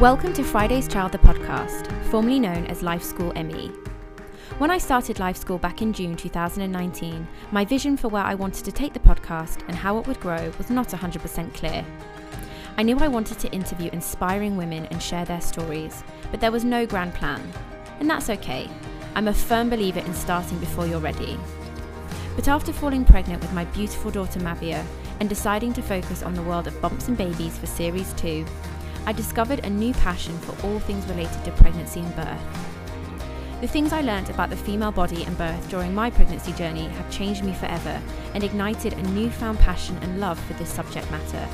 Welcome to Friday's Child, the podcast, formerly known as Life School ME. When I started Life School back in June 2019, my vision for where I wanted to take the podcast and how it would grow was not 100% clear. I knew I wanted to interview inspiring women and share their stories, but there was no grand plan. And that's okay. I'm a firm believer in starting before you're ready. But after falling pregnant with my beautiful daughter Mavia and deciding to focus on the world of bumps and babies for Series 2, I discovered a new passion for all things related to pregnancy and birth. The things I learnt about the female body and birth during my pregnancy journey have changed me forever and ignited a newfound passion and love for this subject matter.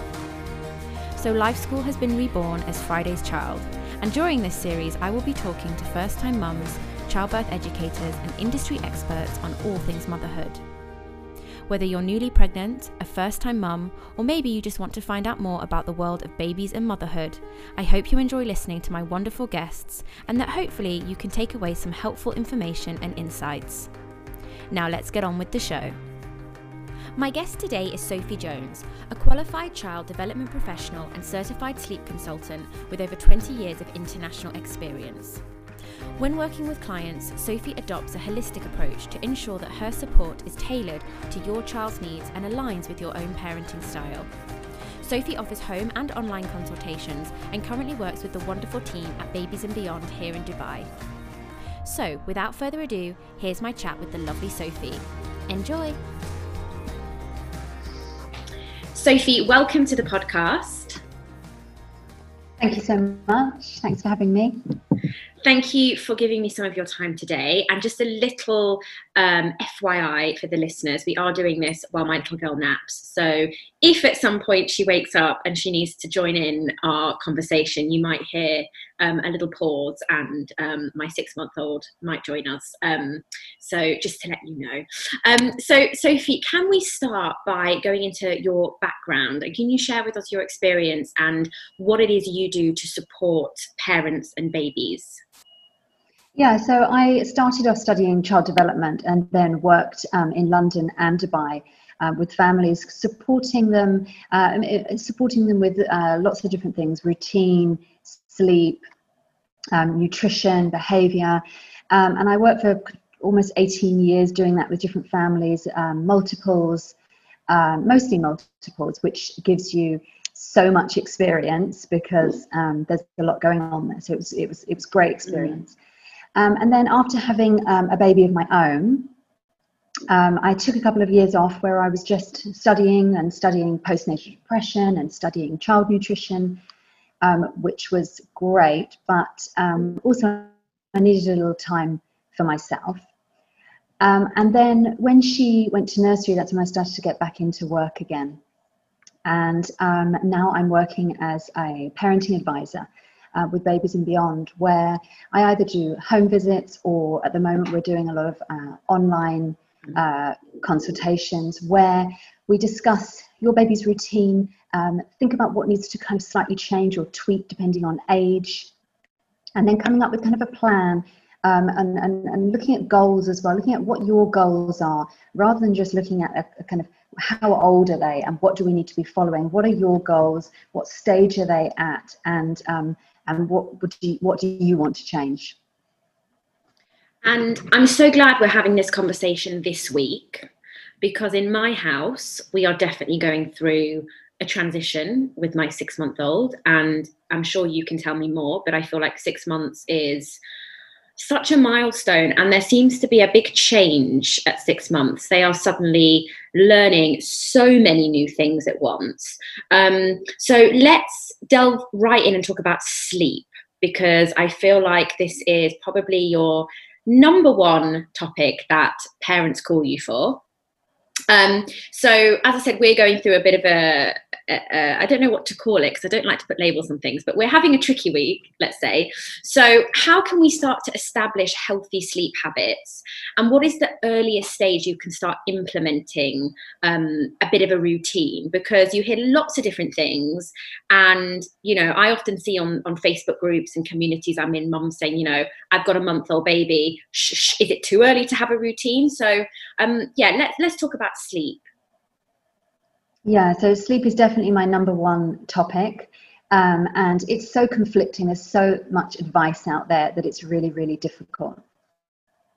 So, Life School has been reborn as Friday's Child, and during this series, I will be talking to first time mums, childbirth educators, and industry experts on all things motherhood. Whether you're newly pregnant, a first time mum, or maybe you just want to find out more about the world of babies and motherhood, I hope you enjoy listening to my wonderful guests and that hopefully you can take away some helpful information and insights. Now let's get on with the show. My guest today is Sophie Jones, a qualified child development professional and certified sleep consultant with over 20 years of international experience. When working with clients, Sophie adopts a holistic approach to ensure that her support is tailored to your child's needs and aligns with your own parenting style. Sophie offers home and online consultations and currently works with the wonderful team at Babies and Beyond here in Dubai. So, without further ado, here's my chat with the lovely Sophie. Enjoy! Sophie, welcome to the podcast. Thank you so much. Thanks for having me. Thank you for giving me some of your time today. And just a little um, FYI for the listeners, we are doing this while my little girl naps. So if at some point she wakes up and she needs to join in our conversation, you might hear um, a little pause and um, my six month old might join us. Um, so just to let you know. Um, so, Sophie, can we start by going into your background can you share with us your experience and what it is you do to support parents and babies? Yeah, so I started off studying child development and then worked um, in London and Dubai. Uh, with families, supporting them, uh, supporting them with uh, lots of different things: routine, sleep, um, nutrition, behaviour, um, and I worked for almost 18 years doing that with different families, um, multiples, uh, mostly multiples, which gives you so much experience because um, there's a lot going on there. So it was it was it was great experience. Mm. Um, and then after having um, a baby of my own, um, I took a couple of years off where I was just studying and studying postnatal depression and studying child nutrition, um, which was great. But um, also, I needed a little time for myself. Um, and then when she went to nursery, that's when I started to get back into work again. And now I'm working as a parenting advisor uh, with Babies and Beyond, where I either do home visits or at the moment we're doing a lot of uh, online uh, consultations where we discuss your baby's routine, um, think about what needs to kind of slightly change or tweak depending on age, and then coming up with kind of a plan um, and, and, and looking at goals as well, looking at what your goals are, rather than just looking at a, a, kind of how old are they and what do we need to be following? What are your goals? What stage are they at? And um, and what would you what do you want to change and i'm so glad we're having this conversation this week because in my house we are definitely going through a transition with my six month old and i'm sure you can tell me more but i feel like six months is such a milestone and there seems to be a big change at six months. They are suddenly learning so many new things at once. Um, so let's delve right in and talk about sleep because i feel like this is probably your number one topic that parents call you for um, so as i said we're going through a bit of a uh, I don't know what to call it because I don't like to put labels on things, but we're having a tricky week, let's say. So, how can we start to establish healthy sleep habits? And what is the earliest stage you can start implementing um, a bit of a routine? Because you hear lots of different things. And, you know, I often see on, on Facebook groups and communities I'm in, mums saying, you know, I've got a month old baby. Shh, shh, is it too early to have a routine? So, um, yeah, let's, let's talk about sleep. Yeah, so sleep is definitely my number one topic. Um, and it's so conflicting. There's so much advice out there that it's really, really difficult.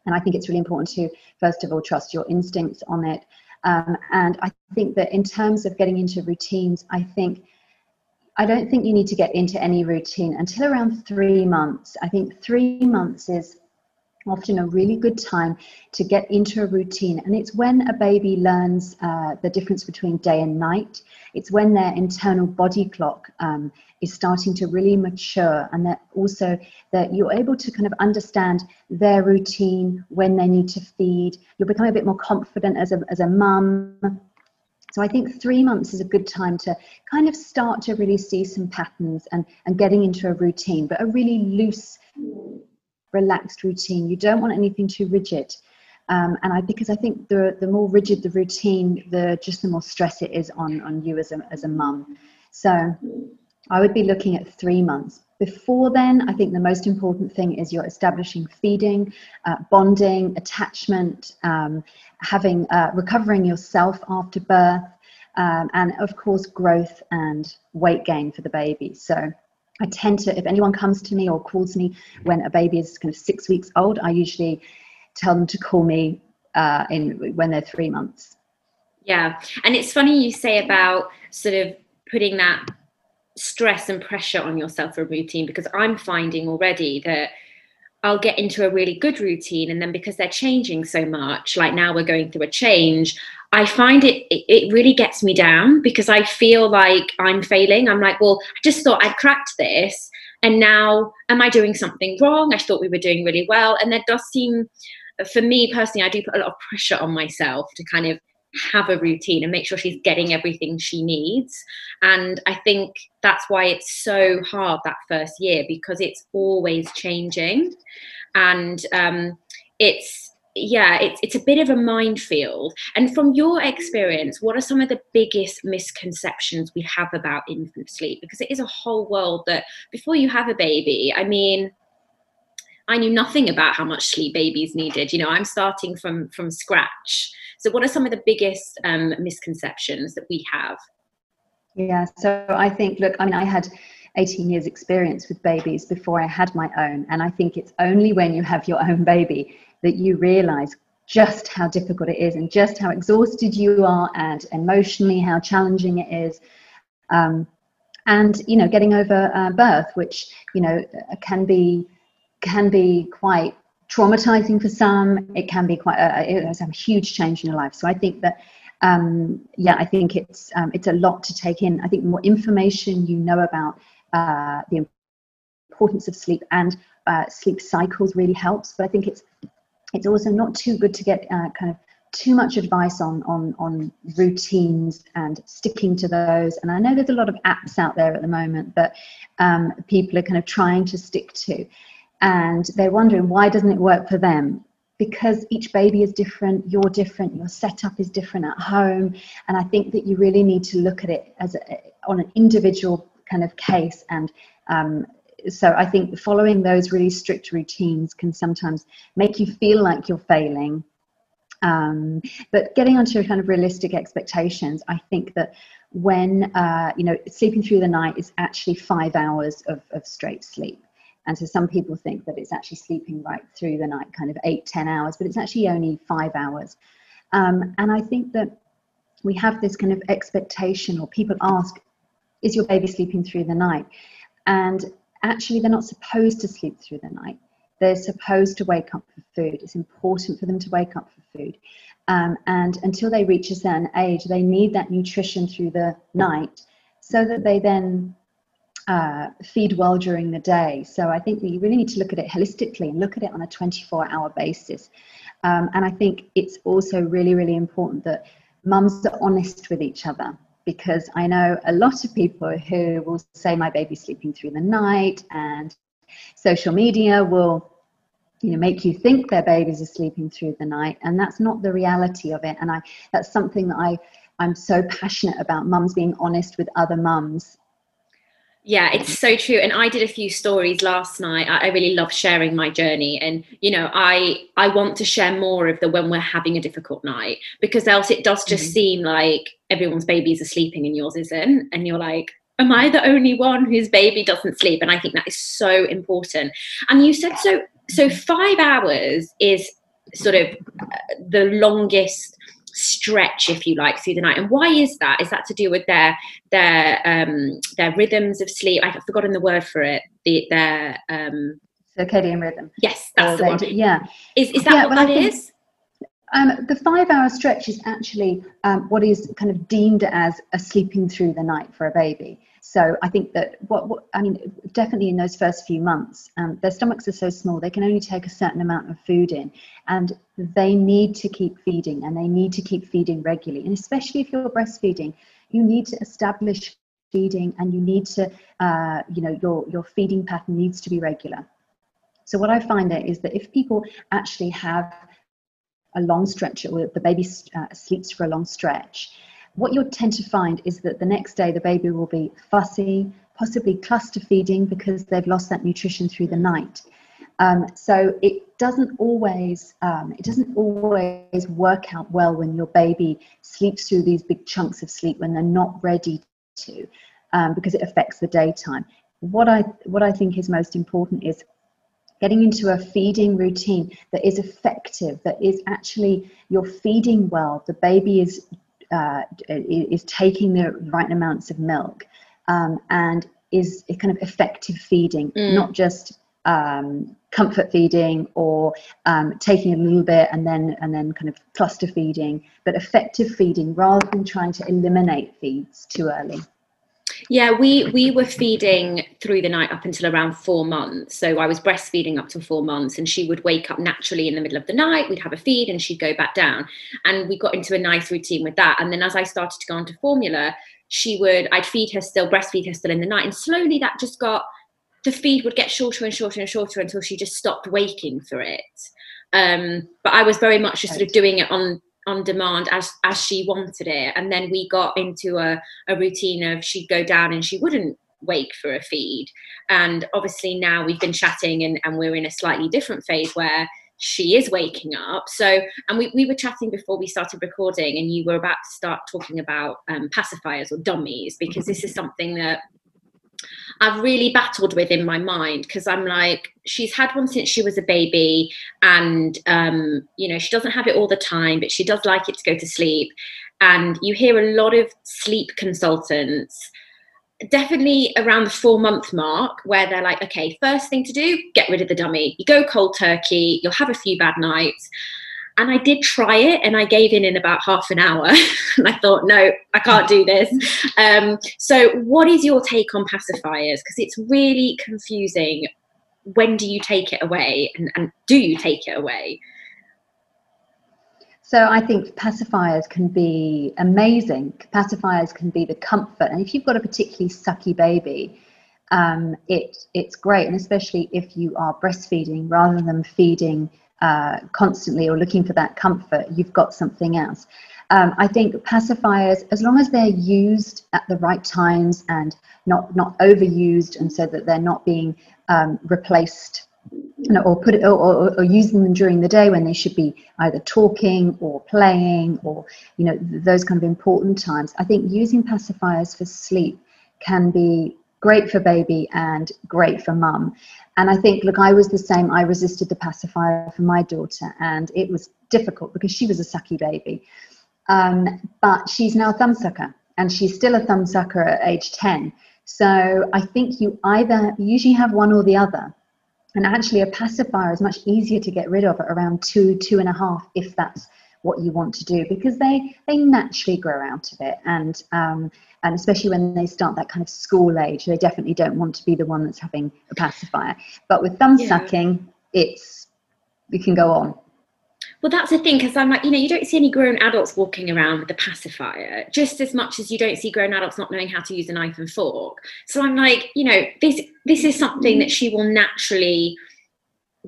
And I think it's really important to, first of all, trust your instincts on it. Um, and I think that in terms of getting into routines, I think I don't think you need to get into any routine until around three months. I think three months is often a really good time to get into a routine. And it's when a baby learns uh, the difference between day and night. It's when their internal body clock um, is starting to really mature, and that also that you're able to kind of understand their routine when they need to feed. You'll become a bit more confident as a as a mum. So I think three months is a good time to kind of start to really see some patterns and, and getting into a routine, but a really loose relaxed routine. You don't want anything too rigid. Um, and I because I think the the more rigid the routine, the just the more stress it is on on you as a as a mum. So I would be looking at three months. Before then, I think the most important thing is you're establishing feeding, uh, bonding, attachment, um, having uh, recovering yourself after birth, um, and of course growth and weight gain for the baby. So I tend to, if anyone comes to me or calls me when a baby is kind of six weeks old, I usually tell them to call me uh, in when they're three months. Yeah, and it's funny you say about sort of putting that stress and pressure on yourself for a routine because I'm finding already that I'll get into a really good routine and then because they're changing so much, like now we're going through a change, I find it, it, really gets me down because I feel like I'm failing. I'm like, well, I just thought I'd cracked this. And now, am I doing something wrong? I thought we were doing really well. And there does seem, for me personally, I do put a lot of pressure on myself to kind of have a routine and make sure she's getting everything she needs. And I think that's why it's so hard that first year because it's always changing. And um, it's, yeah, it's it's a bit of a minefield. And from your experience, what are some of the biggest misconceptions we have about infant sleep? Because it is a whole world that before you have a baby, I mean, I knew nothing about how much sleep babies needed. You know, I'm starting from from scratch. So, what are some of the biggest um, misconceptions that we have? Yeah, so I think, look, I mean, I had 18 years experience with babies before I had my own. And I think it's only when you have your own baby that you realize just how difficult it is and just how exhausted you are and emotionally how challenging it is. Um, and you know, getting over uh, birth, which you know can be can be quite traumatizing for some. It can be quite a, it has a huge change in your life. So I think that um, yeah, I think it's um, it's a lot to take in. I think more information you know about uh, the importance of sleep and uh, sleep cycles really helps. But I think it's it's also not too good to get uh, kind of too much advice on on on routines and sticking to those. And I know there's a lot of apps out there at the moment that um, people are kind of trying to stick to, and they're wondering why doesn't it work for them? Because each baby is different, you're different, your setup is different at home, and I think that you really need to look at it as a, on an individual kind of case and um, so I think following those really strict routines can sometimes make you feel like you're failing. Um, but getting onto kind of realistic expectations, I think that when uh, you know sleeping through the night is actually five hours of, of straight sleep. And so some people think that it's actually sleeping right through the night, kind of eight, ten hours, but it's actually only five hours. Um, and I think that we have this kind of expectation, or people ask, is your baby sleeping through the night? And actually, they're not supposed to sleep through the night. They're supposed to wake up for food. It's important for them to wake up for food. Um, and until they reach a certain age, they need that nutrition through the night so that they then uh, feed well during the day. So I think that you really need to look at it holistically and look at it on a 24 hour basis. Um, and I think it's also really, really important that mums are honest with each other because I know a lot of people who will say my baby's sleeping through the night and social media will you know make you think their babies are sleeping through the night and that's not the reality of it. And I that's something that I I'm so passionate about mums being honest with other mums yeah, it's so true. And I did a few stories last night. I, really love sharing my journey. And, you know, I I want to share more of the when we're having a difficult night because else it does just mm-hmm. seem like everyone's babies are sleeping and yours isn't. And you're like, am I the only one whose baby doesn't sleep? And I think that is so important. And you said so. So five hours is sort of uh, the longest stretch if you like through the night. And why is that? Is that to do with their their um their rhythms of sleep? I've forgotten the word for it. The their um circadian rhythm. Yes that's the one. do, yeah. Is, is that yeah, what that is? um, the five hour stretch is actually um, what is kind of deemed as a sleeping through the night for a baby. So I think that what, what I mean, definitely in those first few months, um, their stomachs are so small, they can only take a certain amount of food in, and they need to keep feeding and they need to keep feeding regularly. And especially if you're breastfeeding, you need to establish feeding and you need to, uh, you know, your, your feeding pattern needs to be regular. So what I find is that if people actually have a long stretch or the baby uh, sleeps for a long stretch, what you'll tend to find is that the next day the baby will be fussy, possibly cluster feeding because they've lost that nutrition through the night. Um, so it doesn't always um, it doesn't always work out well when your baby sleeps through these big chunks of sleep when they're not ready to, um, because it affects the daytime. What I what I think is most important is getting into a feeding routine that is effective, that is actually you're feeding well, the baby is uh, is taking the right amounts of milk, um, and is kind of effective feeding, mm. not just um, comfort feeding or um, taking a little bit and then and then kind of cluster feeding, but effective feeding rather than trying to eliminate feeds too early. Yeah, we we were feeding through the night up until around four months. So I was breastfeeding up to four months, and she would wake up naturally in the middle of the night. We'd have a feed, and she'd go back down. And we got into a nice routine with that. And then as I started to go on to formula, she would I'd feed her still, breastfeed her still in the night, and slowly that just got the feed would get shorter and shorter and shorter until she just stopped waking for it. Um, but I was very much just sort of doing it on on demand as as she wanted it. And then we got into a, a routine of she'd go down and she wouldn't wake for a feed. And obviously now we've been chatting and, and we're in a slightly different phase where she is waking up. So and we, we were chatting before we started recording and you were about to start talking about um, pacifiers or dummies because this is something that I've really battled with in my mind because I'm like, she's had one since she was a baby, and um, you know, she doesn't have it all the time, but she does like it to go to sleep. And you hear a lot of sleep consultants, definitely around the four month mark, where they're like, okay, first thing to do, get rid of the dummy. You go cold turkey, you'll have a few bad nights. And I did try it and I gave in in about half an hour. and I thought, no, I can't do this. Um, so, what is your take on pacifiers? Because it's really confusing. When do you take it away and, and do you take it away? So I think pacifiers can be amazing. Pacifiers can be the comfort, and if you've got a particularly sucky baby, um, it it's great, and especially if you are breastfeeding rather than feeding uh, constantly or looking for that comfort, you've got something else. Um, I think pacifiers, as long as they're used at the right times and not not overused, and so that they're not being um, replaced you know, or put or, or, or, using them during the day when they should be either talking or playing or you know those kind of important times. I think using pacifiers for sleep can be great for baby and great for mum. And I think, look, I was the same. I resisted the pacifier for my daughter, and it was difficult because she was a sucky baby. Um, but she's now a thumbsucker, and she's still a thumbsucker at age 10. So I think you either usually have one or the other. And actually, a pacifier is much easier to get rid of at around two, two and a half, if that's what you want to do, because they they naturally grow out of it. And um, and especially when they start that kind of school age, they definitely don't want to be the one that's having a pacifier. But with thumb yeah. sucking, it's we can go on. Well, that's the thing because I'm like, you know, you don't see any grown adults walking around with a pacifier just as much as you don't see grown adults not knowing how to use a knife and fork. So I'm like, you know, this this is something mm-hmm. that she will naturally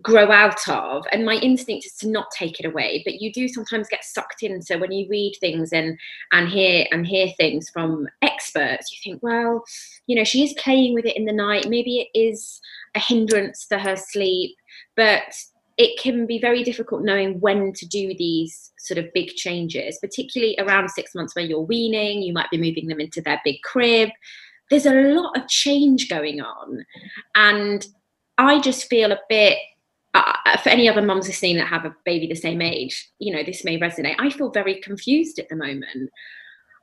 grow out of and my instinct is to not take it away but you do sometimes get sucked in. So when you read things and and hear and hear things from experts you think well you know she is playing with it in the night. Maybe it is a hindrance to her sleep. But it can be very difficult knowing when to do these sort of big changes particularly around six months where you're weaning you might be moving them into their big crib. There's a lot of change going on. And i just feel a bit uh, for any other mums listening that have a baby the same age you know this may resonate i feel very confused at the moment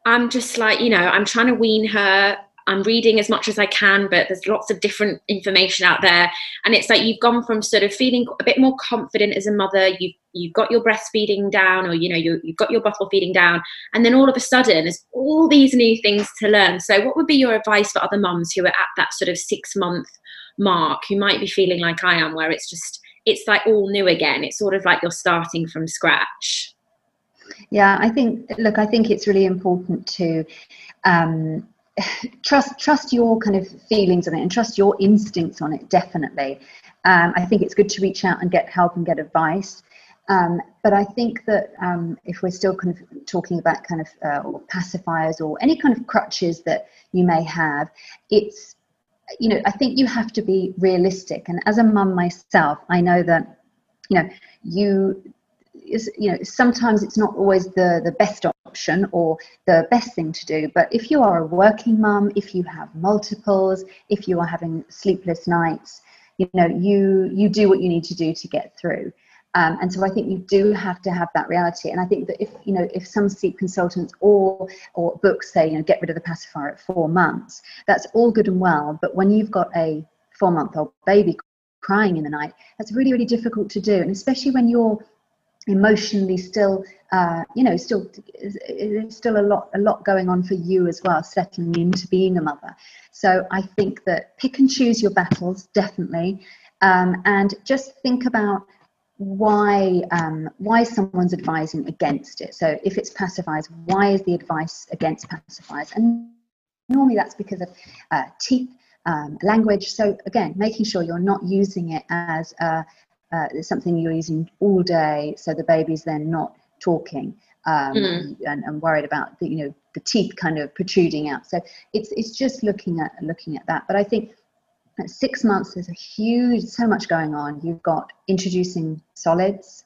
i'm just like you know i'm trying to wean her I'm reading as much as I can, but there's lots of different information out there. And it's like you've gone from sort of feeling a bit more confident as a mother, you've you've got your breastfeeding down, or you know, you, you've got your bottle feeding down, and then all of a sudden there's all these new things to learn. So what would be your advice for other mums who are at that sort of six month mark who might be feeling like I am, where it's just it's like all new again. It's sort of like you're starting from scratch. Yeah, I think look, I think it's really important to um, trust trust your kind of feelings on it and trust your instincts on it definitely um, i think it's good to reach out and get help and get advice um, but i think that um, if we're still kind of talking about kind of uh, or pacifiers or any kind of crutches that you may have it's you know i think you have to be realistic. And as a mum myself i know that you know you is you know sometimes it's not always the the best option or the best thing to do. But if you are a working mum if you have multiples if you are having sleepless nights you know you you do what you need to do to get through um, and so I think you do have to have that reality. And I think that if you know if some sleep consultants or or books say you know get rid of the pacifier at four months, that's all good and well. But when you've got a four month old baby crying in the night, that's really really difficult to do. And especially when you're emotionally still uh, you know still there's still a lot a lot going on for you as well settling into being a mother so i think that pick and choose your battles definitely um, and just think about why um, why someone's advising against it so if it's pacifiers why is the advice against pacifiers and normally that's because of uh, teeth um, language so again making sure you're not using it as a uh, something you're using all day, so the baby's then not talking um, mm. and, and, worried about the you know the teeth kind of protruding out. So it's it's just looking at looking at that. But I think six months there's a huge so much going on. You've got introducing solids,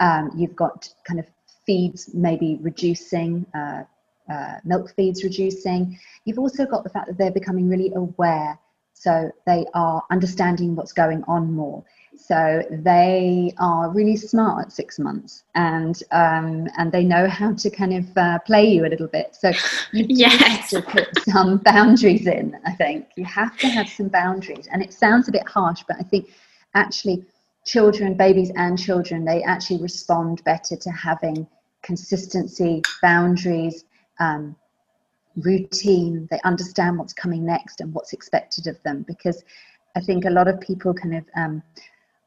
um, you've got kind of feeds maybe reducing. Uh, uh, milk feeds reducing. You've also got the fact that they're becoming really aware, so they are understanding what's going on more. So they are really smart at six months, and um, and they know how to kind of uh, play you a little bit. So you yes. have to put some boundaries in. I think you have to have some boundaries, and it sounds a bit harsh, but I think actually children, babies, and children, they actually respond better to having consistency, boundaries. Um, routine they understand what's coming next and what's expected of them because I think a lot of people kind of um,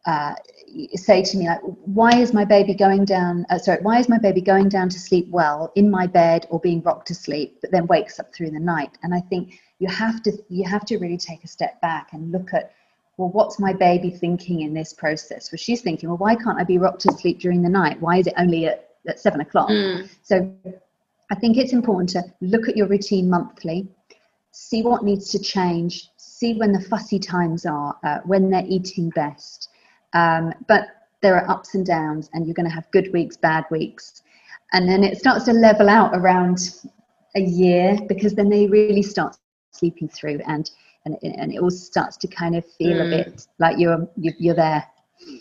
uh, say to me like why is my baby going down uh, sorry why is my baby going down to sleep well in my bed or being rocked to sleep but then wakes up through the night? And i think you have to you have to really take a step back and look at well what's my baby thinking in this process? Well she's thinking well why can't i be rocked to sleep during the night? Why is it only at, at seven o'clock? Mm. so i think it's important to look at your routine monthly see what needs to change see when the fussy times are uh, when they're eating best um, but there are ups and downs, and you're going to have good weeks, bad weeks. And then it starts to level out around a year because then they really start sleeping through and and, and it all starts to kind of feel mm. a bit like you're you're there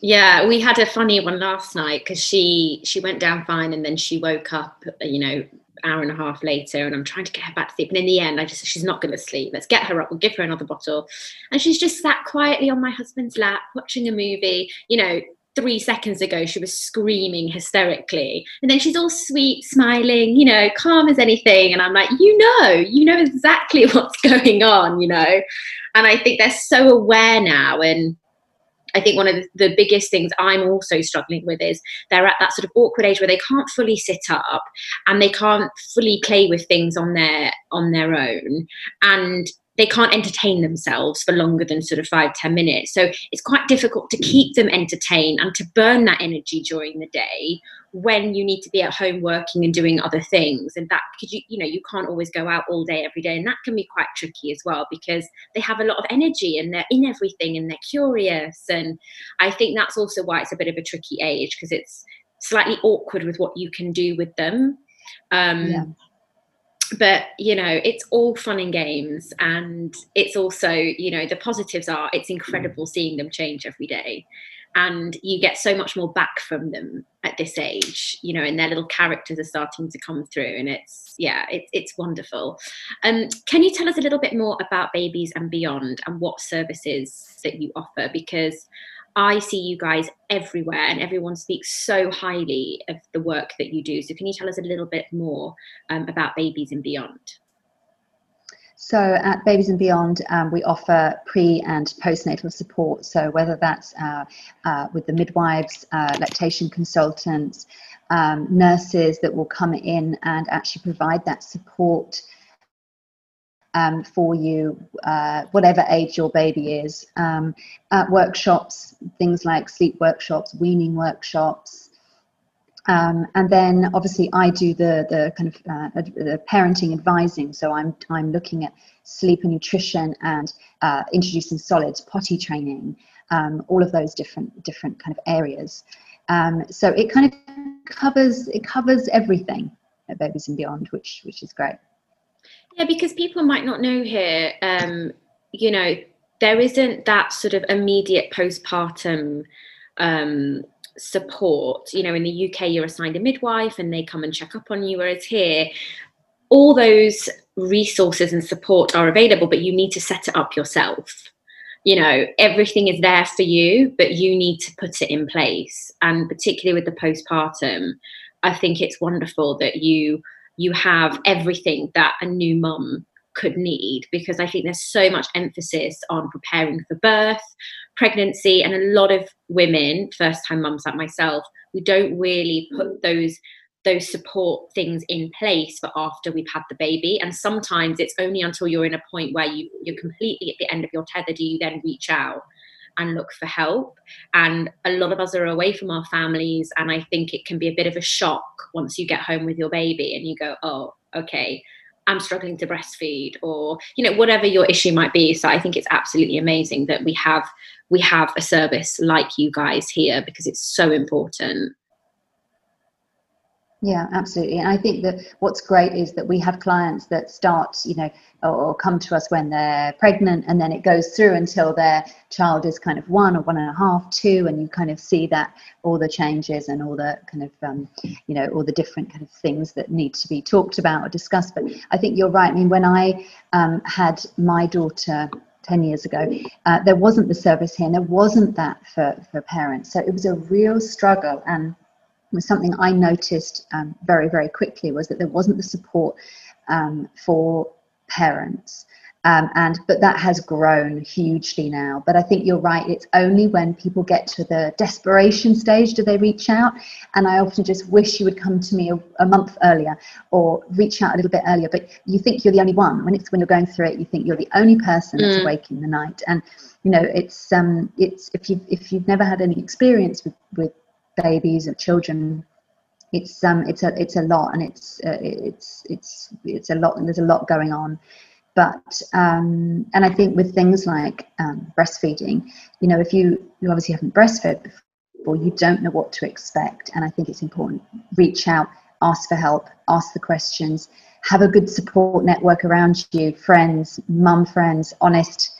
yeah we had a funny one last night because she she went down fine and then she woke up you know hour and a half later and I'm trying to get her back to sleep. And in the end, I just she's not going to sleep. Let's get her up. We'll give her another bottle. And she's just sat quietly on my husband's lap watching a movie. You know, three seconds ago, she was screaming hysterically. And then she's all sweet, smiling, you know, calm as anything. And I'm like, you know, you know exactly what's going on, you know. And I think they're so aware now. And I think one of the, biggest things I'm also struggling with is they're at that sort of awkward age where they can't fully sit up and they can't fully play with things on their on their own. And they can't entertain themselves for longer than sort of five ten minutes. So it's quite difficult to keep them entertained and to burn that energy during the day when you need to be at home working and doing other things. And that because you you know you can't always go out all day every day. And that can be quite tricky as well because they have a lot of energy and they're in everything and they're curious. And i think that's also why it's a bit of a tricky age because it's slightly awkward with what you can do with them. Um, yeah but you know it's all fun and games and it's also you know the positives are it's incredible seeing them change every day and you get so much more back from them at this age you know and their little characters are starting to come through and it's yeah it, it's wonderful. Um, can you tell us a little bit more about babies and beyond and what services that you offer? Because I see you guys everywhere and everyone speaks so highly of the work that you do. So, can you tell us a little bit more um, about Babies and Beyond? So, at Babies and Beyond, um, we offer pre and postnatal support. So, whether that's uh, uh, with the midwives, uh, lactation consultants, um, nurses that will come in and actually provide that support um, for you, uh, whatever age your baby is. Um, workshops, things like sleep workshops, weaning workshops. Um, and then obviously I do the, the kind of uh, the parenting advising. So I'm, I'm looking at sleep and nutrition and uh, introducing solids, potty training, um, all of those different, different kind of areas. Um, so it kind of covers, it covers everything at Babies and Beyond, which, which is great. Yeah, because people might not know here, um, you know, there isn't that sort of immediate postpartum um, support. You know, in the UK, you're assigned a midwife and they come and check up on you, whereas here, all those resources and support are available, but you need to set it up yourself. You know, everything is there for you, but you need to put it in place. And particularly with the postpartum, I think it's wonderful that you you have everything that a new mum could need because I think there's so much emphasis on preparing for birth, pregnancy, and a lot of women, first time mums like myself, we don't really put those those support things in place for after we've had the baby. And sometimes it's only until you're in a point where you you're completely at the end of your tether do you then reach out and look for help. And a lot of us are away from our families, and I think it can be a bit of a shock once you get home with your baby and you go, oh, okay, I'm struggling to breastfeed, or you know whatever your issue might be. So I think it's absolutely amazing that we have we have a service like you guys here because it's so important. Yeah, absolutely. And I think that what's great is that we have clients that start, you know, or come to us when they're pregnant and then it goes through until their child is kind of one or one and a half, two, and you kind of see that all the changes and all the kind of, um, you know, all the different kind of things that need to be talked about or discussed. But I think you're right. I mean, when I um, had my daughter 10 years ago, uh, there wasn't the service here and there wasn't that for, for parents. So it was a real struggle. And was something I noticed um, very, very quickly was that there wasn't the support um, for parents. Um, and but that has grown hugely now. But I think you're right. It's only when people get to the desperation stage do they reach out. And I often just wish you would come to me a, a, month earlier or reach out a little bit earlier. But you think you're the only one when it's when you're going through it. You think you're the only person that's mm. awake in the night. And you know it's um it's if you if you've never had any experience with with babies and children it's um it's a it's a lot and it's uh, it's it's it's a lot and there's a lot going on. But um and i think with things like um, breastfeeding you know if you you obviously haven't breastfed before you don't know what to expect and i think it's important. Reach out ask for help ask the questions have a good support network around you friends mum friends honest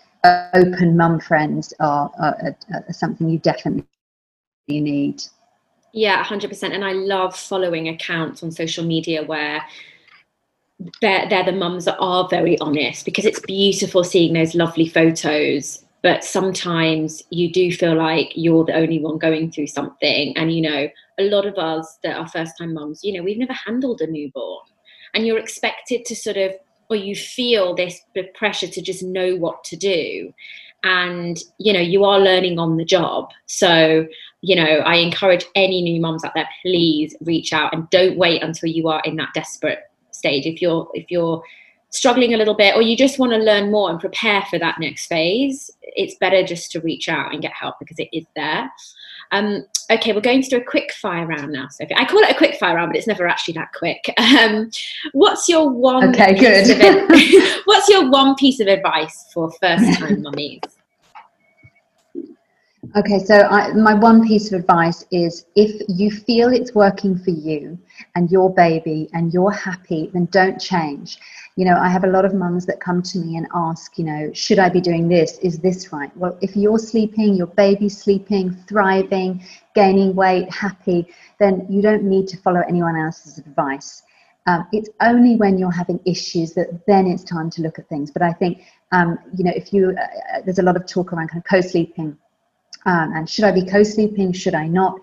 open mum friends are, are, are something you definitely need yeah, 100%. And I love following accounts on social media where they're, they're the mums that are very honest because it's beautiful seeing those lovely photos. But sometimes you do feel like you're the only one going through something. And, you know, a lot of us that are first time mums, you know, we've never handled a newborn. And you're expected to sort of, or you feel this pressure to just know what to do and you know you are learning on the job so you know i encourage any new moms out there please reach out and don't wait until you are in that desperate stage if you're if you're struggling a little bit or you just want to learn more and prepare for that next phase it's better just to reach out and get help because it is there um, okay, we're going to do a quick fire round now, Sophie. I call it a quick fire round, but it's never actually that quick. Um, what's your one? Okay, good. Of, what's your one piece of advice for first-time mummies? Okay, so I, my one piece of advice is if you feel it's working for you and your baby and you're happy, then don't change. You know, I have a lot of mums that come to me and ask, you know, should I be doing this? Is this right? Well, if you're sleeping, your baby's sleeping, thriving, gaining weight, happy, then you don't need to follow anyone else's advice. Um, it's only when you're having issues that then it's time to look at things. But I think, um, you know, if you, uh, there's a lot of talk around kind of co-sleeping um, and should I be co-sleeping? Should I not?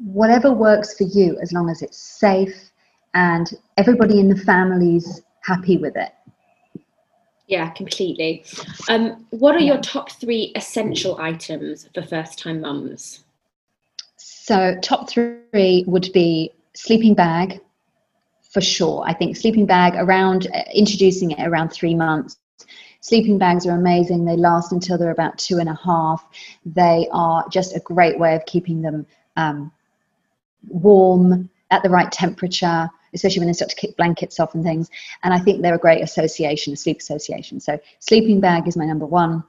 Whatever works for you, as long as it's safe and everybody in the family's happy with it. Yeah, completely. Um, what are your top three essential items for first-time mums? So, top three would be sleeping bag, for sure. I think sleeping bag around uh, introducing it around three months Sleeping bags are amazing. They last until they're about two and a half. They are just a great way of keeping them um, warm at the right temperature, especially when they start to kick blankets off and things. And I think they're a great association, a sleep association. So sleeping bag is my number one.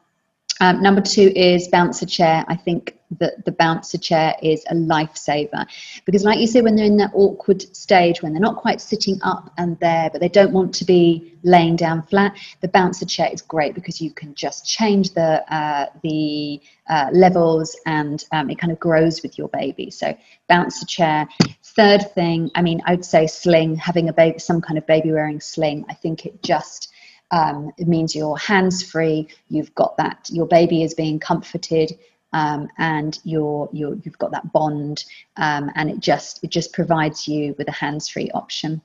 Um, number two is bouncer chair. I think that the bouncer chair is a lifesaver because, like you say, when they're in that awkward stage, when they're not quite sitting up and there, but they don't want to be laying down flat, the bouncer chair is great because you can just change the uh, the uh, levels and um, it kind of grows with your baby. So, bouncer chair. Third thing, I mean, I would say sling. Having a baby, some kind of baby wearing sling. I think it just um, it means you're hands free. You've got that. Your baby is being comforted, um, and you're, you're you've got that bond, um, and it just it just provides you with a hands free option.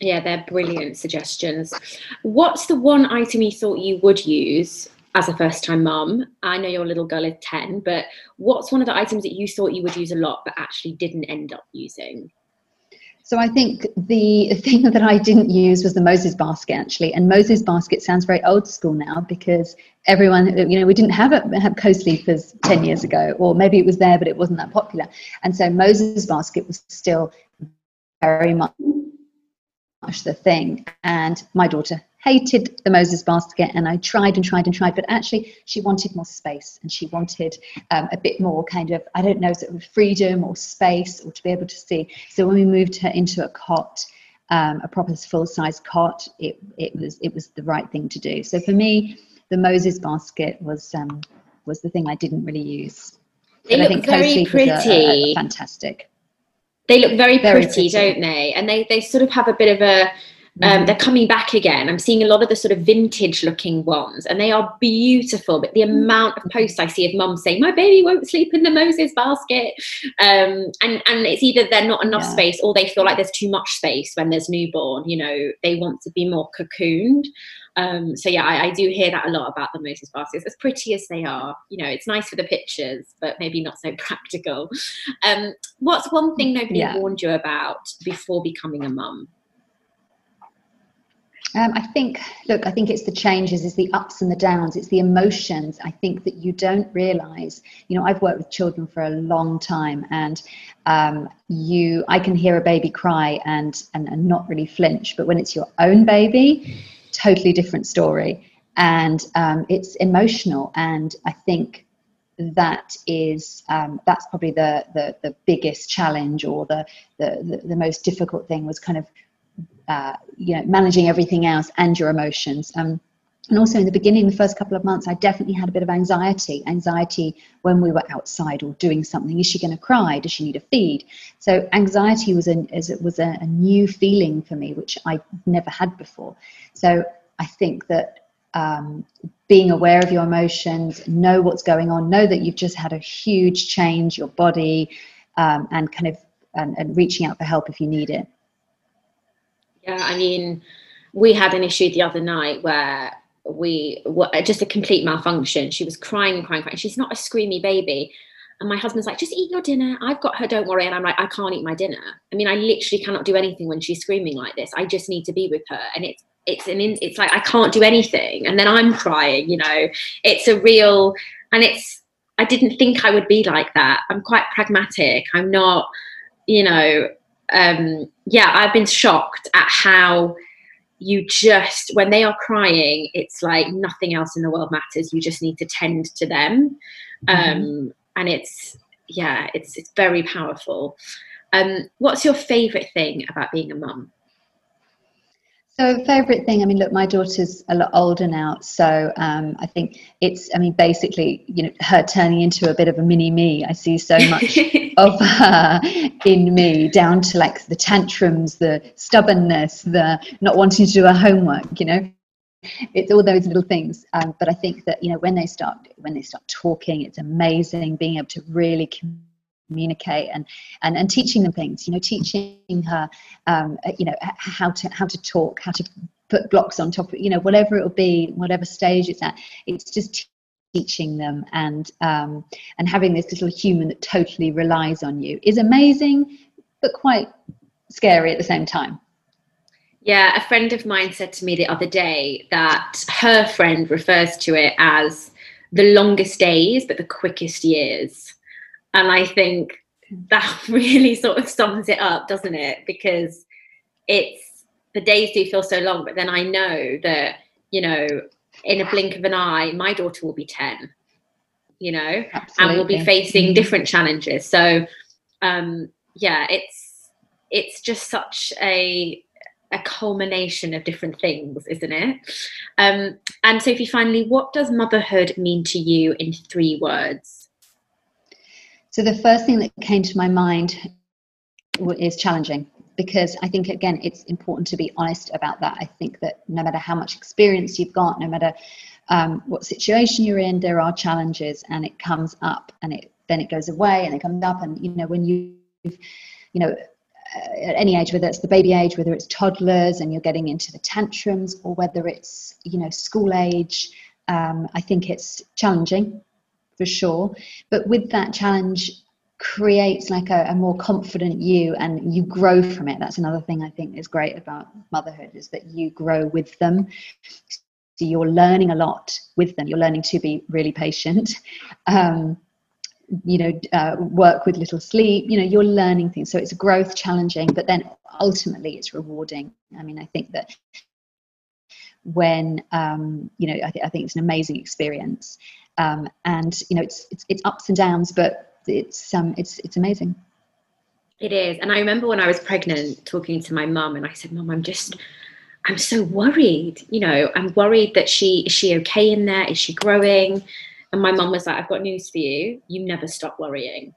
Yeah, they're brilliant suggestions. What's the one item you thought you would use as a first time mum? I know your little girl is 10, but what's one of the items that you thought you would use a lot but actually didn't end up using? So I think the thing that I didn't use was the Moses basket actually, and Moses basket sounds very old school now because everyone, you know, we didn't have it, have co-sleepers ten years ago, or maybe it was there but it wasn't that popular, and so Moses basket was still very much the thing. And my daughter hated the Moses basket, and I tried and tried and tried, but actually she wanted more space and she wanted um, a bit more kind of I don't know sort of freedom or space or to be able to see. So when we moved her into a cot. Um, a proper full-size cot. It, it was it was the right thing to do. So for me, the Moses basket was um, was the thing I didn't really use. They but look very pretty. Are, are, are fantastic. They look very, very pretty, pretty, don't they? And they they sort of have a bit of a um, mm. they're coming back again. I'm seeing a lot of the sort of vintage looking ones, and they are beautiful. But the mm. amount of posts I see of mums saying, "My baby won't sleep in the Moses basket," um, and and it's either they're not enough yeah. space, or they feel like there's too much space when there's newborn. You know, they want to be more cocooned. Um, so yeah, I, I, do hear that a lot about the Moses baskets. As pretty as they are, you know, it's nice for the pictures, but maybe not so practical. Um, what's one thing nobody yeah. warned you about before becoming a mum? Um, I think, look, I think it's the changes, it's the ups and the downs, it's the emotions. I think that you don't realize. You know, I've worked with children for a long time, and um, you, I can hear a baby cry and, and and not really flinch, but when it's your own baby, totally different story, and um, it's emotional. And I think that is um, that's probably the, the the biggest challenge or the, the the the most difficult thing was kind of uh, you know managing everything else and your emotions. Um, and also in the beginning the first couple of months i definitely had a bit of anxiety anxiety when we were outside or doing something. Is she going to cry? Does she need a feed? So anxiety was a, was a, a new feeling for me which i never had before. So i think that um, being aware of your emotions know what's going on know that you've just had a huge change your body um, and kind of and, and reaching out for help if you need it yeah, I mean, we had an issue the other night where we were uh, just a complete malfunction. She was crying and crying, crying. She's not a screamy baby. And my husband's like, just eat your dinner. I've got her, don't worry. And I'm like, I can't eat my dinner. I mean, I literally cannot do anything when she's screaming like this. I just need to be with her. And it's it's an it's like I can't do anything. And then I'm crying, you know. It's a real and it's I didn't think I would be like that. I'm quite pragmatic. I'm not, you know, um, yeah, I've been shocked at how you just when they are crying it's like nothing else in the world matters. You just need to tend to them. Mm-hmm. um, and it's yeah it's it's very powerful. Um, what's your favorite thing about being a mum so favorite thing, I mean, look, my daughter's a lot older now, so um, I think it's, I mean, basically, you know, her turning into a bit of a mini me. I see so much of her in me, down to like the tantrums, the stubbornness, the not wanting to do her homework. You know, it's all those little things. Um, but I think that you know, when they start, when they start talking, it's amazing being able to really communicate and, and and teaching them things you know teaching her um, uh, you know how to how to talk how to put blocks on top of you know whatever it will be whatever stage it's at it's just teaching them and um, and having this little human that totally relies on you is amazing but quite scary at the same time. Yeah a friend of mine said to me the other day that her friend refers to it as the longest days but the quickest years and I think that really sort of sums it up, doesn't it? Because it's the days do feel so long, but then I know that, you know, in a blink of an eye, my daughter will be 10, you know, Absolutely. and we'll be facing mm-hmm. different challenges. So, um, yeah, it's, it's just such a, a culmination of different things, isn't it? Um, and Sophie, finally, what does motherhood mean to you in three words? So the first thing that came to my mind is challenging because I think again it's important to be honest about that. I think that no matter how much experience you've got, no matter um, what situation you're in, there are challenges, and it comes up, and it then it goes away, and it comes up, and you know when you've you know at any age, whether it's the baby age, whether it's toddlers, and you're getting into the tantrums, or whether it's you know school age, um, I think it's challenging for sure. But with that challenge creates like a, a, more confident you and you grow from it. That's another thing I think is great about motherhood is that you grow with them. So you're learning a lot with them. You're learning to be really patient. Um, you know, uh, work with little sleep. You know, you're learning things. So it's growth, challenging, but then ultimately it's rewarding. I mean, I think that when um, you know, I, th- I think it's an amazing experience um, and you know it's, it's it's ups and downs, but it's um it's it's amazing. It is, and I remember when I was pregnant, talking to my mum, and I said, "Mum, I'm just." I'm so worried, you know, I'm worried that she is she okay in there? Is she growing? And my mum was like, I've got news for you. You never stop worrying.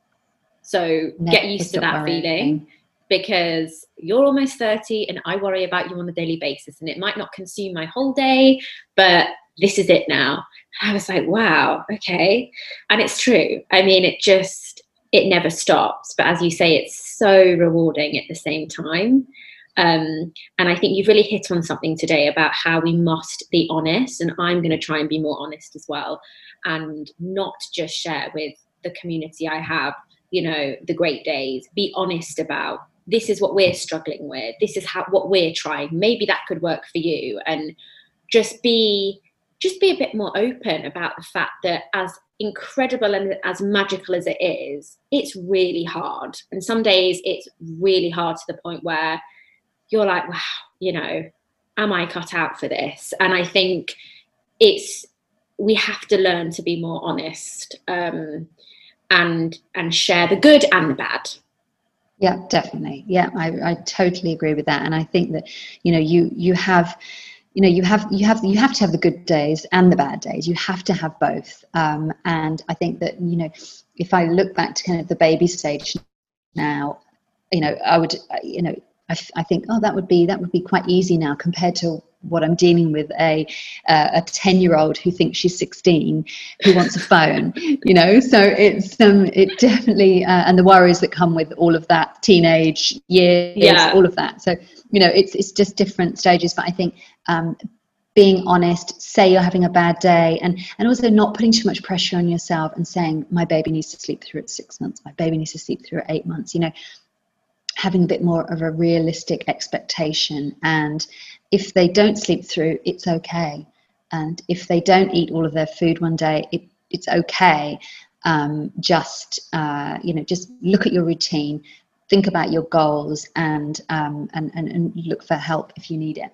So never get used to that worrying. feeling because you're almost 30 and I worry about you on a daily basis. And it might not consume my whole day, but this is it now. I was like, wow, okay. And it's true. I mean, it just, it never stops. But as you say, it's so rewarding at the same time. Um, and I think you've really hit on something today about how we must be honest. And I'm going to try and be more honest as well and not just share with the community I have, you know, the great days. Be honest about this is what we're struggling with. This is how what we're trying. Maybe that could work for you. And just be just be a bit more open about the fact that as incredible and as magical as it is, it's really hard. And some days it's really hard to the point where you're like, wow, you know, am I cut out for this? And I think it's we have to learn to be more honest um, and and share the good and the bad. Yeah, definitely. Yeah, I, I totally agree with that. And I think that, you know, you you have you know you have you have you have to have the good days and the bad days you have to have both um, and i think that you know if i look back to kind of the baby stage now you know i would you know I, I think oh that would be that would be quite easy now compared to what I'm dealing with a uh, a ten year old who thinks she's 16 who wants a phone you know? So it's um it definitely uh, and the worries that come with all of that teenage years yeah. all of that. So you know it's it's just different stages but I think um, being honest say you're having a bad day and and also not putting too much pressure on yourself and saying my baby needs to sleep through at six months. My baby needs to sleep through at eight months you know having a bit more of a realistic expectation. And if they don't sleep through it's okay. And if they don't eat all of their food one day it, it's okay. Um, just uh, you know just look at your routine think about your goals and, um, and, and and look for help if you need it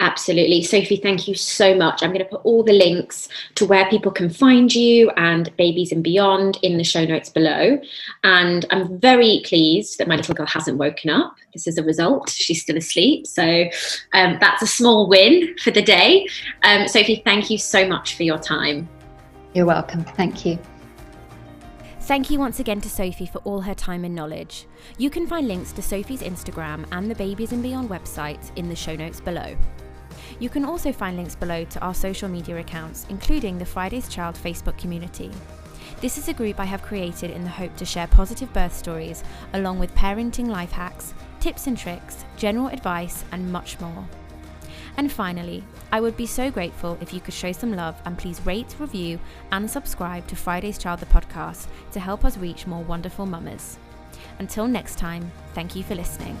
Absolutely. Sophie, thank you so much. I'm going to put all the links to where people can find you and Babies and Beyond in the show notes below. And I'm very pleased that my little girl hasn't woken up. This is a result. She's still asleep. So um, that's a small win for the day. Um, Sophie, thank you so much for your time. You're welcome. Thank you. Thank you once again to Sophie for all her time and knowledge. You can find links to Sophie's Instagram and the Babies and Beyond website in the show notes below. You can also find links below to our social media accounts, including the Friday's Child Facebook community. This is a group I have created in the hope to share positive birth stories, along with parenting life hacks, tips and tricks, general advice, and much more. And finally, I would be so grateful if you could show some love and please rate, review, and subscribe to Friday's Child the podcast to help us reach more wonderful mamas. Until next time, thank you for listening.